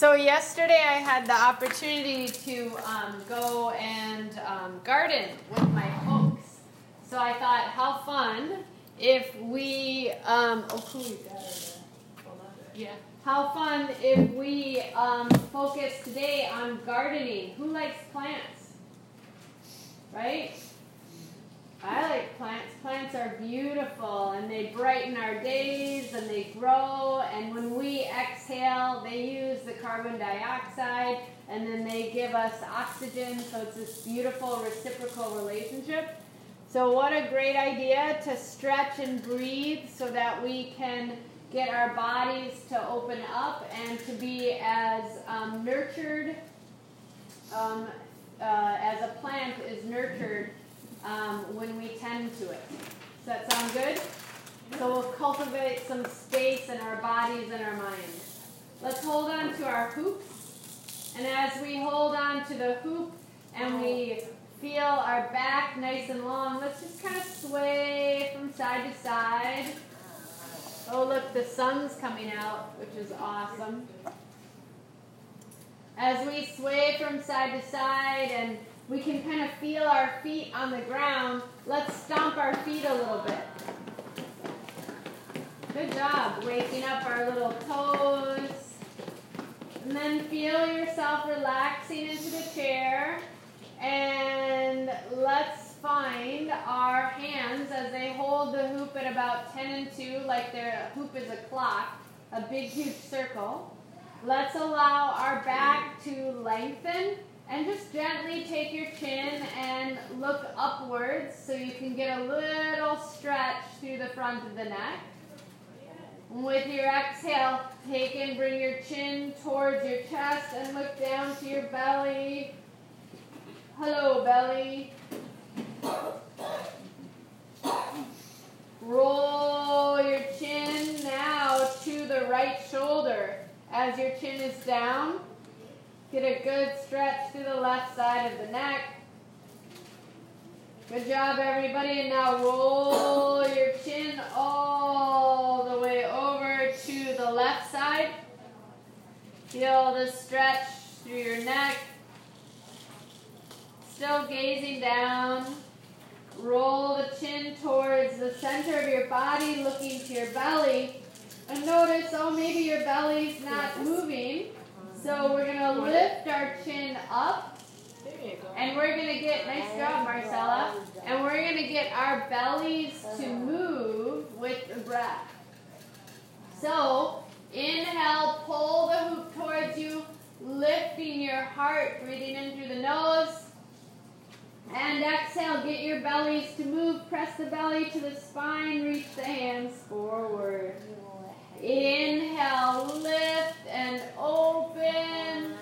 So yesterday I had the opportunity to um, go and um, garden with my folks. So I thought, how fun if we, um, oh, cool, you got it. Yeah. How fun if we um, focus today on gardening. Who likes plants? Right? I like plants. Plants are beautiful and they brighten our days and they grow. And when we exhale, they use the carbon dioxide and then they give us oxygen. So it's this beautiful reciprocal relationship. So, what a great idea to stretch and breathe so that we can get our bodies to open up and to be as um, nurtured um, uh, as a plant is nurtured um, when we tend to it. Does that sound good? So we'll cultivate some space in our bodies and our minds. Let's hold on to our hoops. And as we hold on to the hoop and we feel our back nice and long, let's just kind of sway from side to side. Oh, look, the sun's coming out, which is awesome. As we sway from side to side and we can kind of feel our feet on the ground. Let's stomp our feet a little bit. Good job. Waking up our little toes. And then feel yourself relaxing into the chair. And let's find our hands as they hold the hoop at about 10 and 2, like their hoop is a clock, a big, huge circle. Let's allow our back to lengthen and just gently take your chin and look upwards so you can get a little stretch through the front of the neck. With your exhale, take and bring your chin towards your chest and look down to your belly. Hello, belly. Roll your chin now to the right shoulder as your chin is down. Get a good stretch through the left side of the neck. Good job, everybody. And now roll your chin all the way over to the left side. Feel the stretch through your neck. Still gazing down. Roll the chin towards the center of your body, looking to your belly. And notice, oh, maybe your belly's not moving. So we're going to lift our chin up. And we're going to get, nice job, Marcella. And we're going to get our bellies to move with the breath. So inhale, pull the hoop towards you, lifting your heart, breathing in through the nose. And exhale, get your bellies to move. Press the belly to the spine, reach the hands forward. Inhale, lift and open.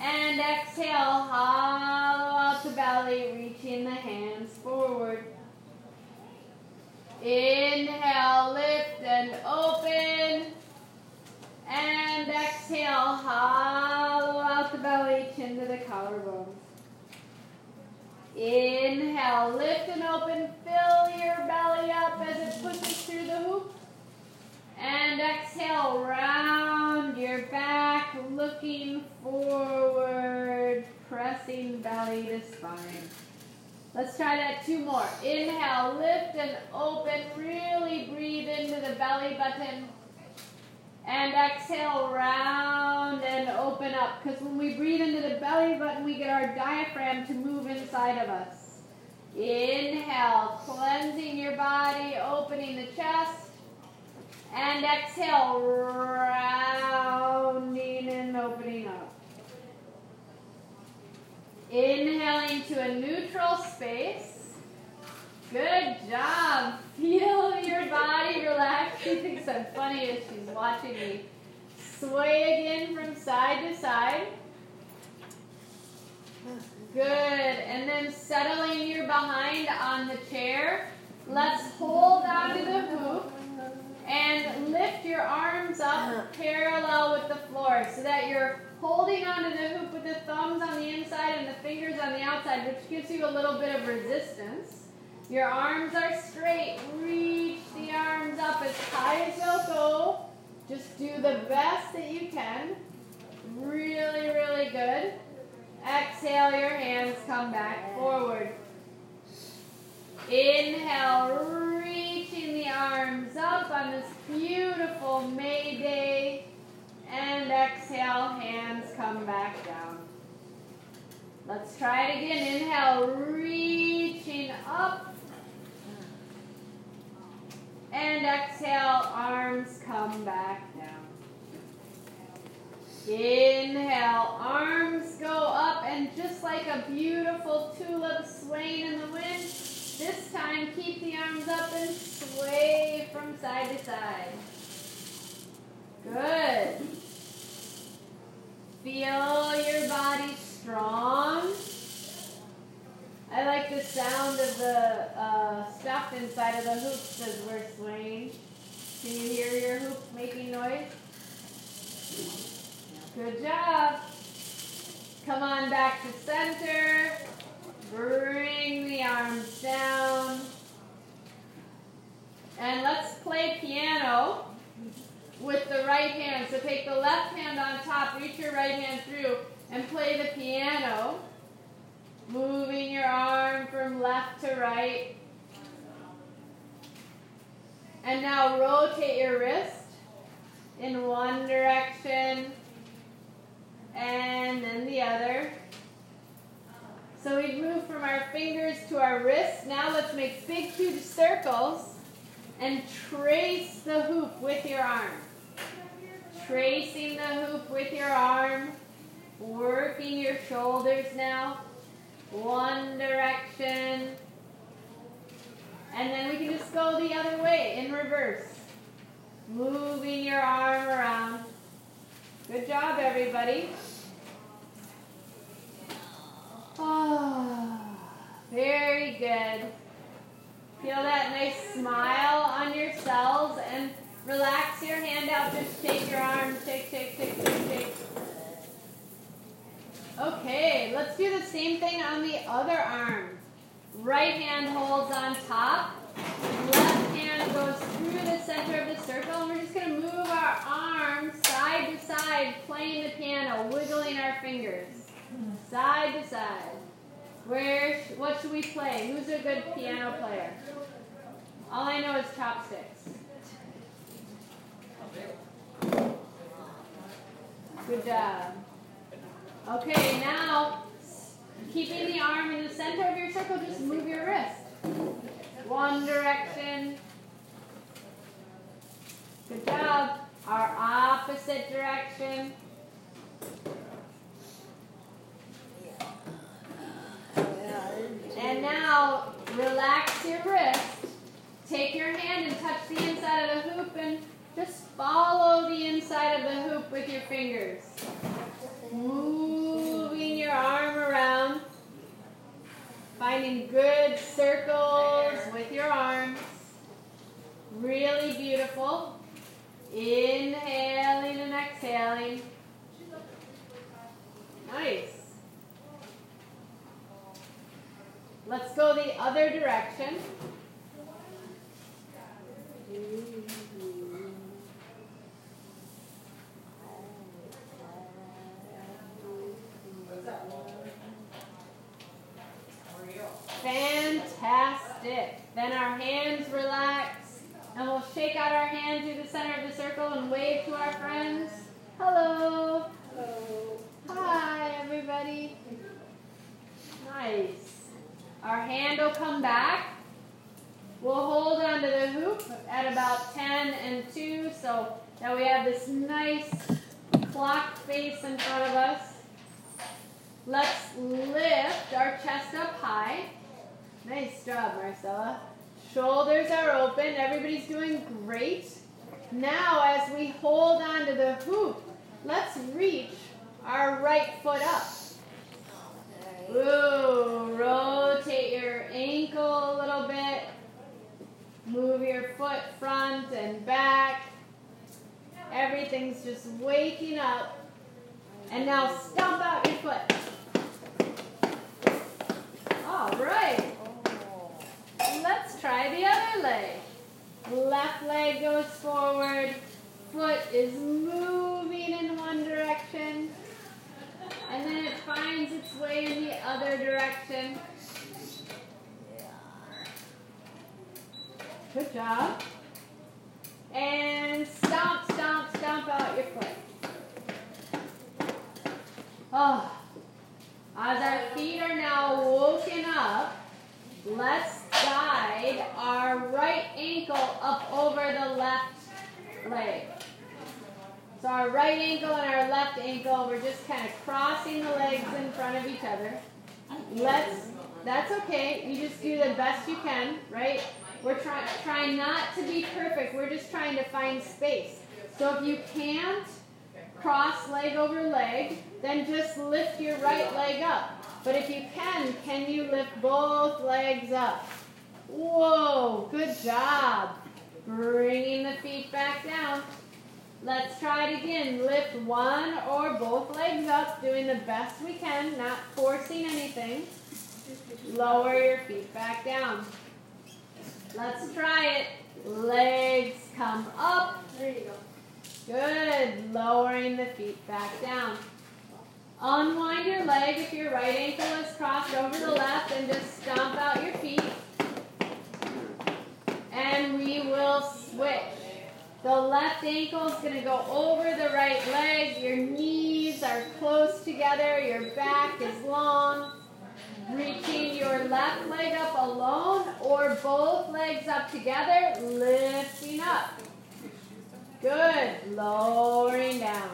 And exhale, hollow out the belly, reaching the hands forward. Inhale, lift and open. And exhale, hollow out the belly, chin to the collarbones. Inhale, lift and open, fill your belly up as it pushes through the hoop. And exhale, round your back, looking forward, pressing belly to spine. Let's try that two more. Inhale, lift and open. Really breathe into the belly button. And exhale, round and open up. Because when we breathe into the belly button, we get our diaphragm to move inside of us. Inhale, cleansing your body, opening the chest. And exhale, rounding and opening up. Inhaling to a neutral space. Good job. Feel your body relax. She thinks I'm funny as she's watching me. Sway again from side to side. Good. And then settling your behind on the chair. Let's hold on to the hoop and lift your arms up uh-huh. parallel with the floor so that you're holding onto the hoop with the thumbs on the inside and the fingers on the outside, which gives you a little bit of resistance. Your arms are straight. Reach the arms up as high as you'll go. Just do the best that you can. Really, really good. Exhale, your hands come back forward. Inhale, arms up on this beautiful May Day. And exhale, hands come back down. Let's try it again. Inhale, reaching up. And exhale, arms come back down. Inhale, arms go up, and just like a beautiful tulip swaying in the wind, this time keep the arms up and sway from side to side. Good. Feel your body strong. I like the sound of the uh, stuff inside of the hoops as we're swaying. Can you hear your hoop making noise? Good job. Come on back to center. Bring the arms down. And let's play piano with the right hand. So take the left hand on top, reach your right hand through, and play the piano. Moving your arm from left to right. And now rotate your wrist in one direction and then the other. So we've moved from our fingers to our wrists. Now let's make big, huge circles and trace the hoop with your arm. Tracing the hoop with your arm, working your shoulders now. One direction. And then we can just go the other way in reverse. Moving your arm around. Good job, everybody. Oh, very good. Feel that nice smile on your cells and relax your hand out. Just shake your arm, shake, shake, shake, shake, shake. Okay, let's do the same thing on the other arm. Right hand holds on top. Left hand goes through the center of the circle. And we're just going to move our arms side to side, playing the piano, wiggling our fingers. Side to side. Where, what should we play? Who's a good piano player? All I know is chopsticks. Good job. Okay, now keeping the arm in the center of your circle, just move your wrist. One direction. Good job. Our opposite direction. And now relax your wrist. Take your hand and touch the inside of the hoop and just follow the inside of the hoop with your fingers. Moving your arm around. Finding good circles with your arms. Really beautiful. Inhaling and exhaling. Nice. Let's go the other direction. Fantastic. Then our hands relax, and we'll shake out our hand through the center of the circle and wave to our friends. Hello. Hello. Hi, everybody. Nice. Our hand will come back. We'll hold onto the hoop at about 10 and 2 so that we have this nice clock face in front of us. Let's lift our chest up high. Nice job, Marcella. Shoulders are open. Everybody's doing great. Now, as we hold onto the hoop, let's reach our right foot up. Ooh, rotate your ankle a little bit. Move your foot front and back. Everything's just waking up. And now stomp out your foot. All right. Let's try the other leg. Left leg goes forward. Foot is moving in one direction. And then it finds its way in the other direction. Good job. And stomp, stomp, stomp out your foot. Oh. As our feet are now woken up, let's guide our right ankle up over the left leg. So our right ankle and our left ankle, we're just kind of crossing the legs in front of each other. Let's, that's okay. You just do the best you can, right? We're trying trying not to be perfect. We're just trying to find space. So if you can't cross leg over leg, then just lift your right leg up. But if you can, can you lift both legs up? Whoa, good job. Bringing the feet back down. Let's try it again. Lift one or both legs up, doing the best we can, not forcing anything. Lower your feet back down. Let's try it. Legs come up. There you go. Good. Lowering the feet back down. Unwind your leg if your right ankle is crossed over the left and just stomp out your feet. And we will switch. The left ankle is going to go over the right leg. Your knees are close together. Your back is long. Reaching your left leg up alone or both legs up together, lifting up. Good. Lowering down.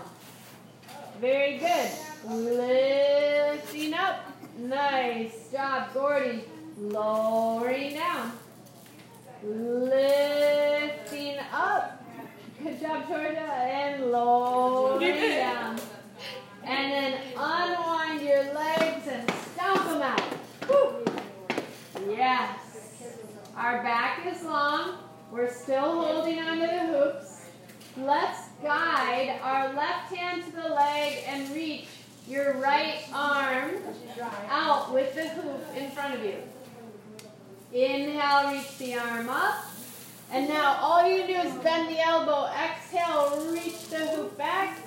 Very good. Lifting up. Nice job, Gordy. Lowering down. Lifting up. Good job, Georgia. And lowering down. And then unwind your legs and stomp them out. Woo. Yes. Our back is long. We're still holding onto the hoops. Let's guide our left hand to the leg and reach your right arm out with the hoop in front of you. Inhale, reach the arm up. And now all you do is bend the elbow. Exhale, reach the hoop back.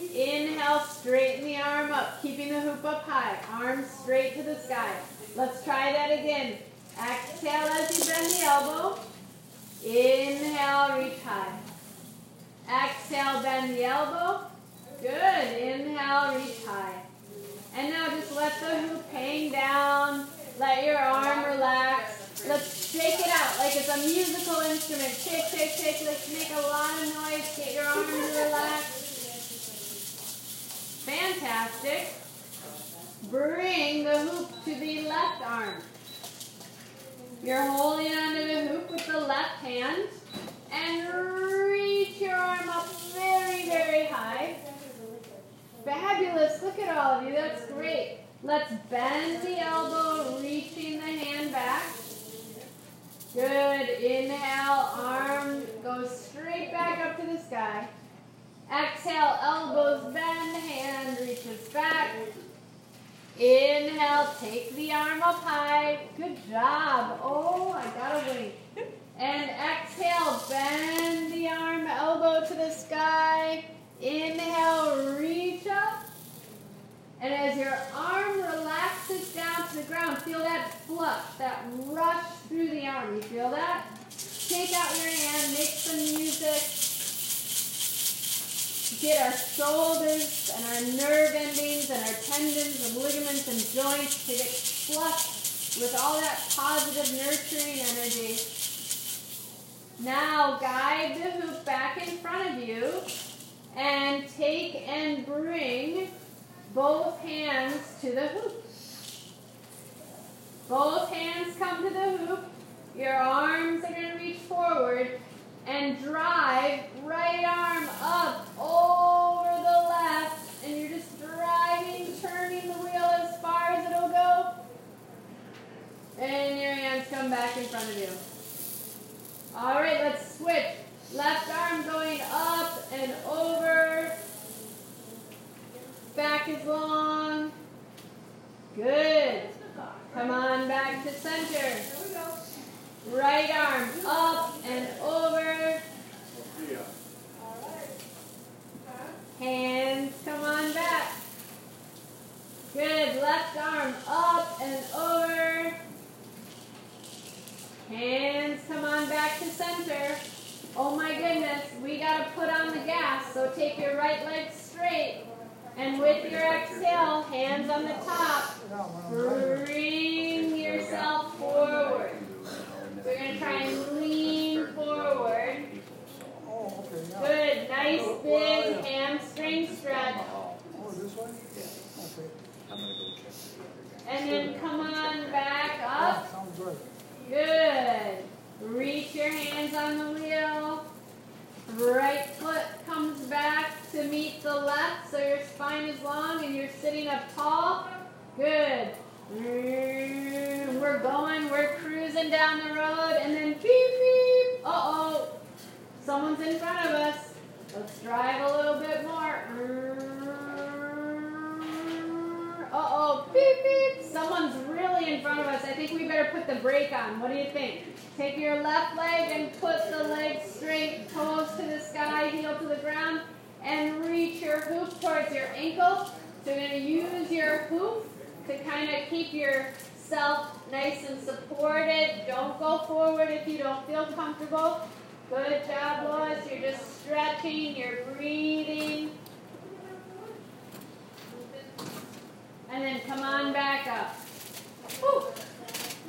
Inhale, straighten the arm up, keeping the hoop up high. Arms straight to the sky. Let's try that again. Exhale as you bend the elbow. Inhale, reach high. Exhale, bend the elbow. Good. Inhale, reach high. And now just let the hoop hang down. Let your arm shake it out like it's a musical instrument. Shake, shake, shake. Let's make a lot of noise. Get your arms relaxed. Fantastic. Bring the hoop to the left arm. You're holding onto the hoop with the left hand and reach your arm up very, very high. Fabulous. Look at all of you. That's great. Let's bend the elbow, reaching the hand back. Good. Inhale, arm goes straight back up to the sky. Exhale, elbows bend, hand reaches back. Inhale, take the arm up high. Good job. Oh, I gotta wink. And exhale, bend the arm, elbow to the sky. Inhale, reach up. And as your arm relaxes down to the ground, feel that flush, that rush through the arm. You feel that? Take out your hand, make some music. Get our shoulders and our nerve endings and our tendons and ligaments and joints to get flushed with all that positive nurturing energy. Now guide the hoop back in front of you and take and bring both hands to the hoop. Both come to the hoop. Your arms are going to reach forward and drive right arm up over the left. And you're just driving, turning the wheel as far as it'll go. And your hands come back in front of you. All right, let's switch. Left arm going up and over. Back is long. Good. Come on back to center. Right arm up and over. Hands come on back. Good. Left arm up and over. Hands come on back to center. Oh my goodness, we got to put on the gas. So take your right leg straight. And with your exhale, hands on the top, yourself forward. We're going to try and lean forward. Good, nice big hamstring stretch. And then come on back up. Good. Reach your hands on the wheel. Right foot comes back to meet the left so your spine is long and you're sitting up tall. Good. We're going, we're down the road and then beep beep. Uh-oh. Someone's in front of us. Let's drive a little bit more. Uh-oh, beep beep. Someone's really in front of us. I think we better put the brake on. What do you think? Take your left leg and put the leg straight, toes to the sky, heel to the ground, and reach your hoop towards your ankle. So you're going to use your hoop to kind of keep yourself nice and supported. Don't go forward if you don't feel comfortable. Good job, Lois. You're just stretching, you're breathing. And then come on back up. Woo.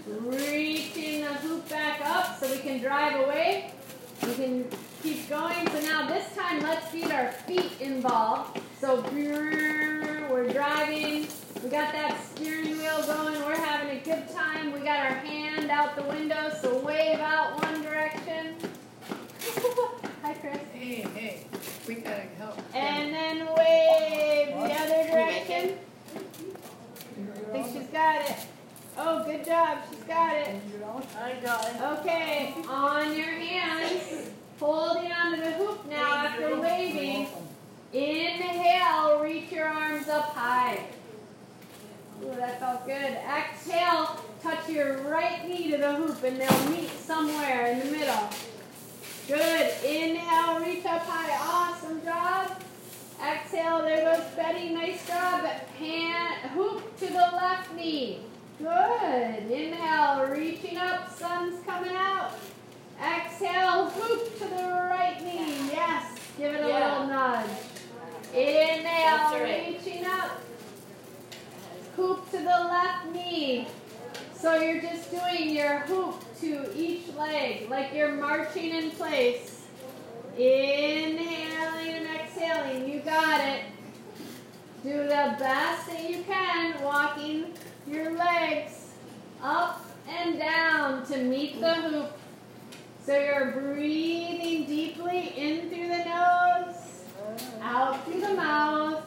Reaching the hoop back up so we can drive away. We can keep going. So now this time, let's get our feet involved. So we're driving. We got that steering wheel going. We're having a good time. We got our hand out the window, so wave out one direction. Hi, Chris. Hey, hey, we gotta help. And then wave the other direction. I think she's got it. Oh, good job. She's got it. I got it. Okay, on your hands, holding onto the hoop now after waving. Inhale, reach your arms up high. Ooh, that felt good. Exhale, touch your right knee to the hoop and they'll meet somewhere in the middle. Good. Inhale, reach up high. Awesome job. Exhale, there goes Betty. Nice job. Hand, hoop to the left knee. Good. Inhale, reaching up. Sun's coming out. Exhale, hoop to the right knee. Yes. Give it a Yeah. little nudge. Inhale, right. reaching up. Hoop to the left knee. So you're just doing your hoop to each leg, like you're marching in place. Inhaling and exhaling. You got it. Do the best that you can, walking your legs up and down to meet the hoop. So you're breathing deeply in through the nose, out through the mouth,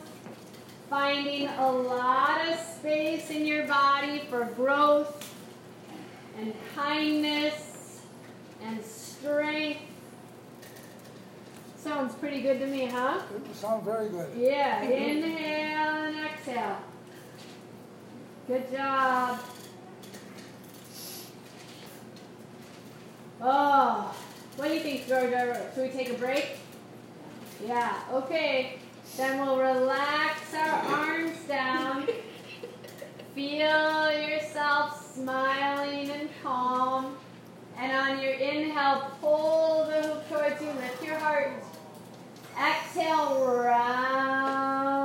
finding a lot of space in your body for growth and kindness and strength. Sounds pretty good to me, huh? It sounds very good. Yeah, inhale and exhale. Good job. Oh, what do you think, Georgia? Should we take a break? Yeah, okay. Then we'll relax our arms down. Feel yourself smiling and calm. And on your inhale, pull the hoop towards you. Lift your heart. Exhale, rounding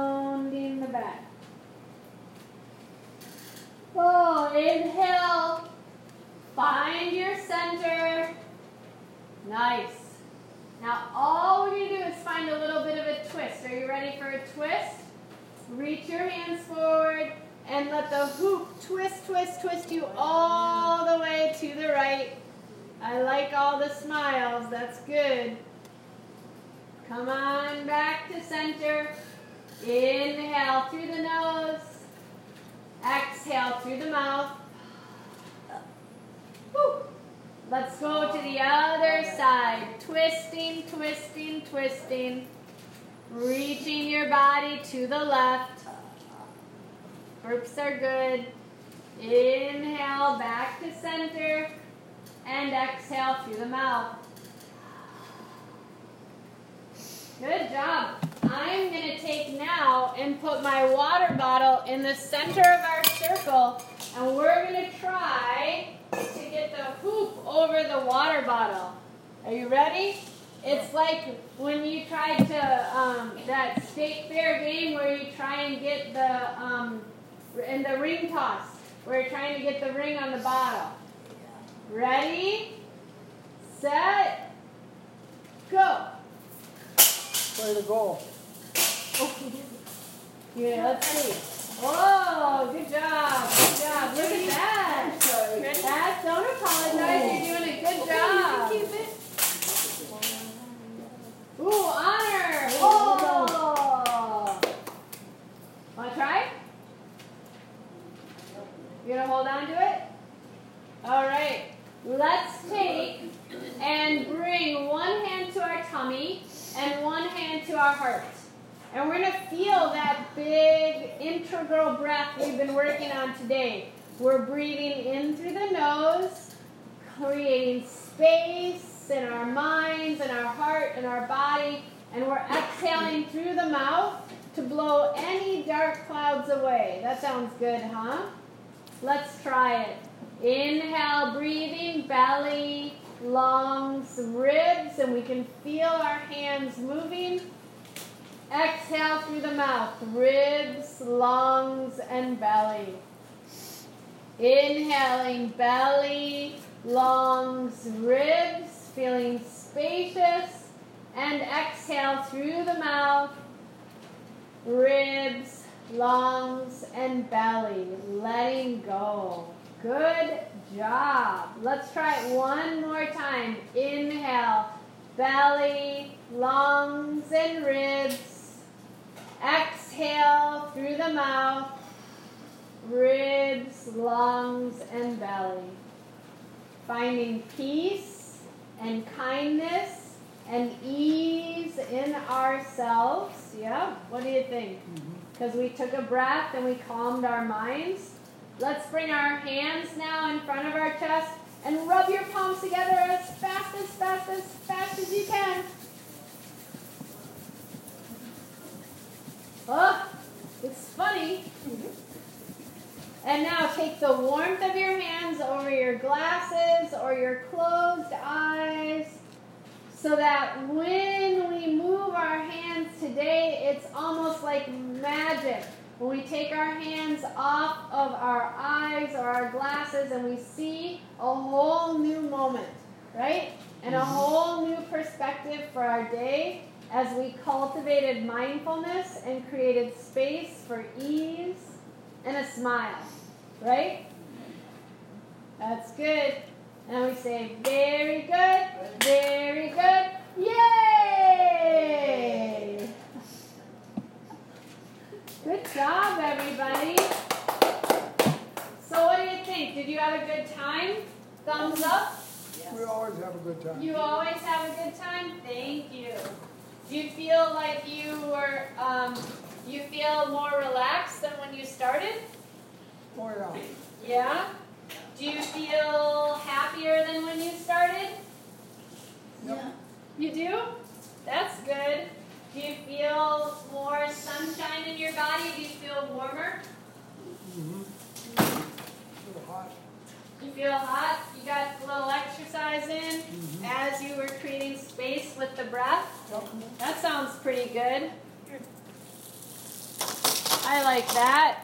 the back. Oh, inhale. Find your center. Nice. Now, all we're going to do is find a little bit of a twist. Are you ready for a twist? Reach your hands forward and let the hoop twist, twist, twist you all the way to the right. I like all the smiles. That's good. Come on back to center. Inhale through the nose. Exhale through the mouth. Whew. Let's go to the other. Twisting, twisting, twisting. Reaching your body to the left. Burps are good. Inhale back to center. And exhale through the mouth. Good job. I'm going to take now and put my water bottle in the center of our circle, and we're going to try to get the hoop over the water bottle. Are you ready? It's like when you try to um, that state fair game where you try and get the um, in the ring toss, where you're trying to get the ring on the bottle. Ready, set, go. Way to go. Yeah, let's see. Oh, good job, good job. Look at that. That, don't apologize. You're doing a good job. Ooh, honor. Oh. Want to try? You gonna hold on to it? All right. Let's take and bring one hand to our tummy and one hand to our heart. And we're going to feel that big integral breath we've been working on today. We're breathing in through the nose, creating space in our minds and our heart and our body, and we're exhaling through the mouth to blow any dark clouds away. That sounds good, huh? Let's try it. Inhale, breathing, belly, lungs, ribs, and we can feel our hands moving. Exhale through the mouth, ribs, lungs, and belly. Inhaling, belly, lungs, ribs, feeling spacious. And exhale through the mouth, ribs, lungs, and belly. Letting go. Good job. Let's try it one more time. Inhale, belly, lungs, and ribs. Exhale through the mouth, ribs, lungs, and belly. Finding peace and kindness and ease in ourselves. Yeah, what do you think? Mm-hmm. Because we took a breath and we calmed our minds. Let's bring our hands now in front of our chest and rub your palms together as fast, as fast, as fast as you can. Oh, it's funny. Mm-hmm. And now take the warmth of your hands over your glasses or your closed eyes so that when we move our hands today, it's almost like magic. When we take our hands off of our eyes or our glasses and we see a whole new moment, right? And a mm-hmm. whole new perspective for our day as we cultivated mindfulness and created space for ease and a smile, right? That's good. And we say, very good, very good, yay! Good job, everybody. So, what do you think? Did you have a good time? Thumbs up? We always have a good time. You always have a good time? Thank you. Do you feel like you were, um, you feel more relaxed than when you started? Oh, yeah. Yeah? Do you feel happier than when you started? Yep. You do? That's good. Do you feel more sunshine in your body? Do you feel warmer? Mm-hmm. Little hot. You feel hot? You got a little exercise in Mhm. as you were creating space with the breath? That sounds pretty good. I like that.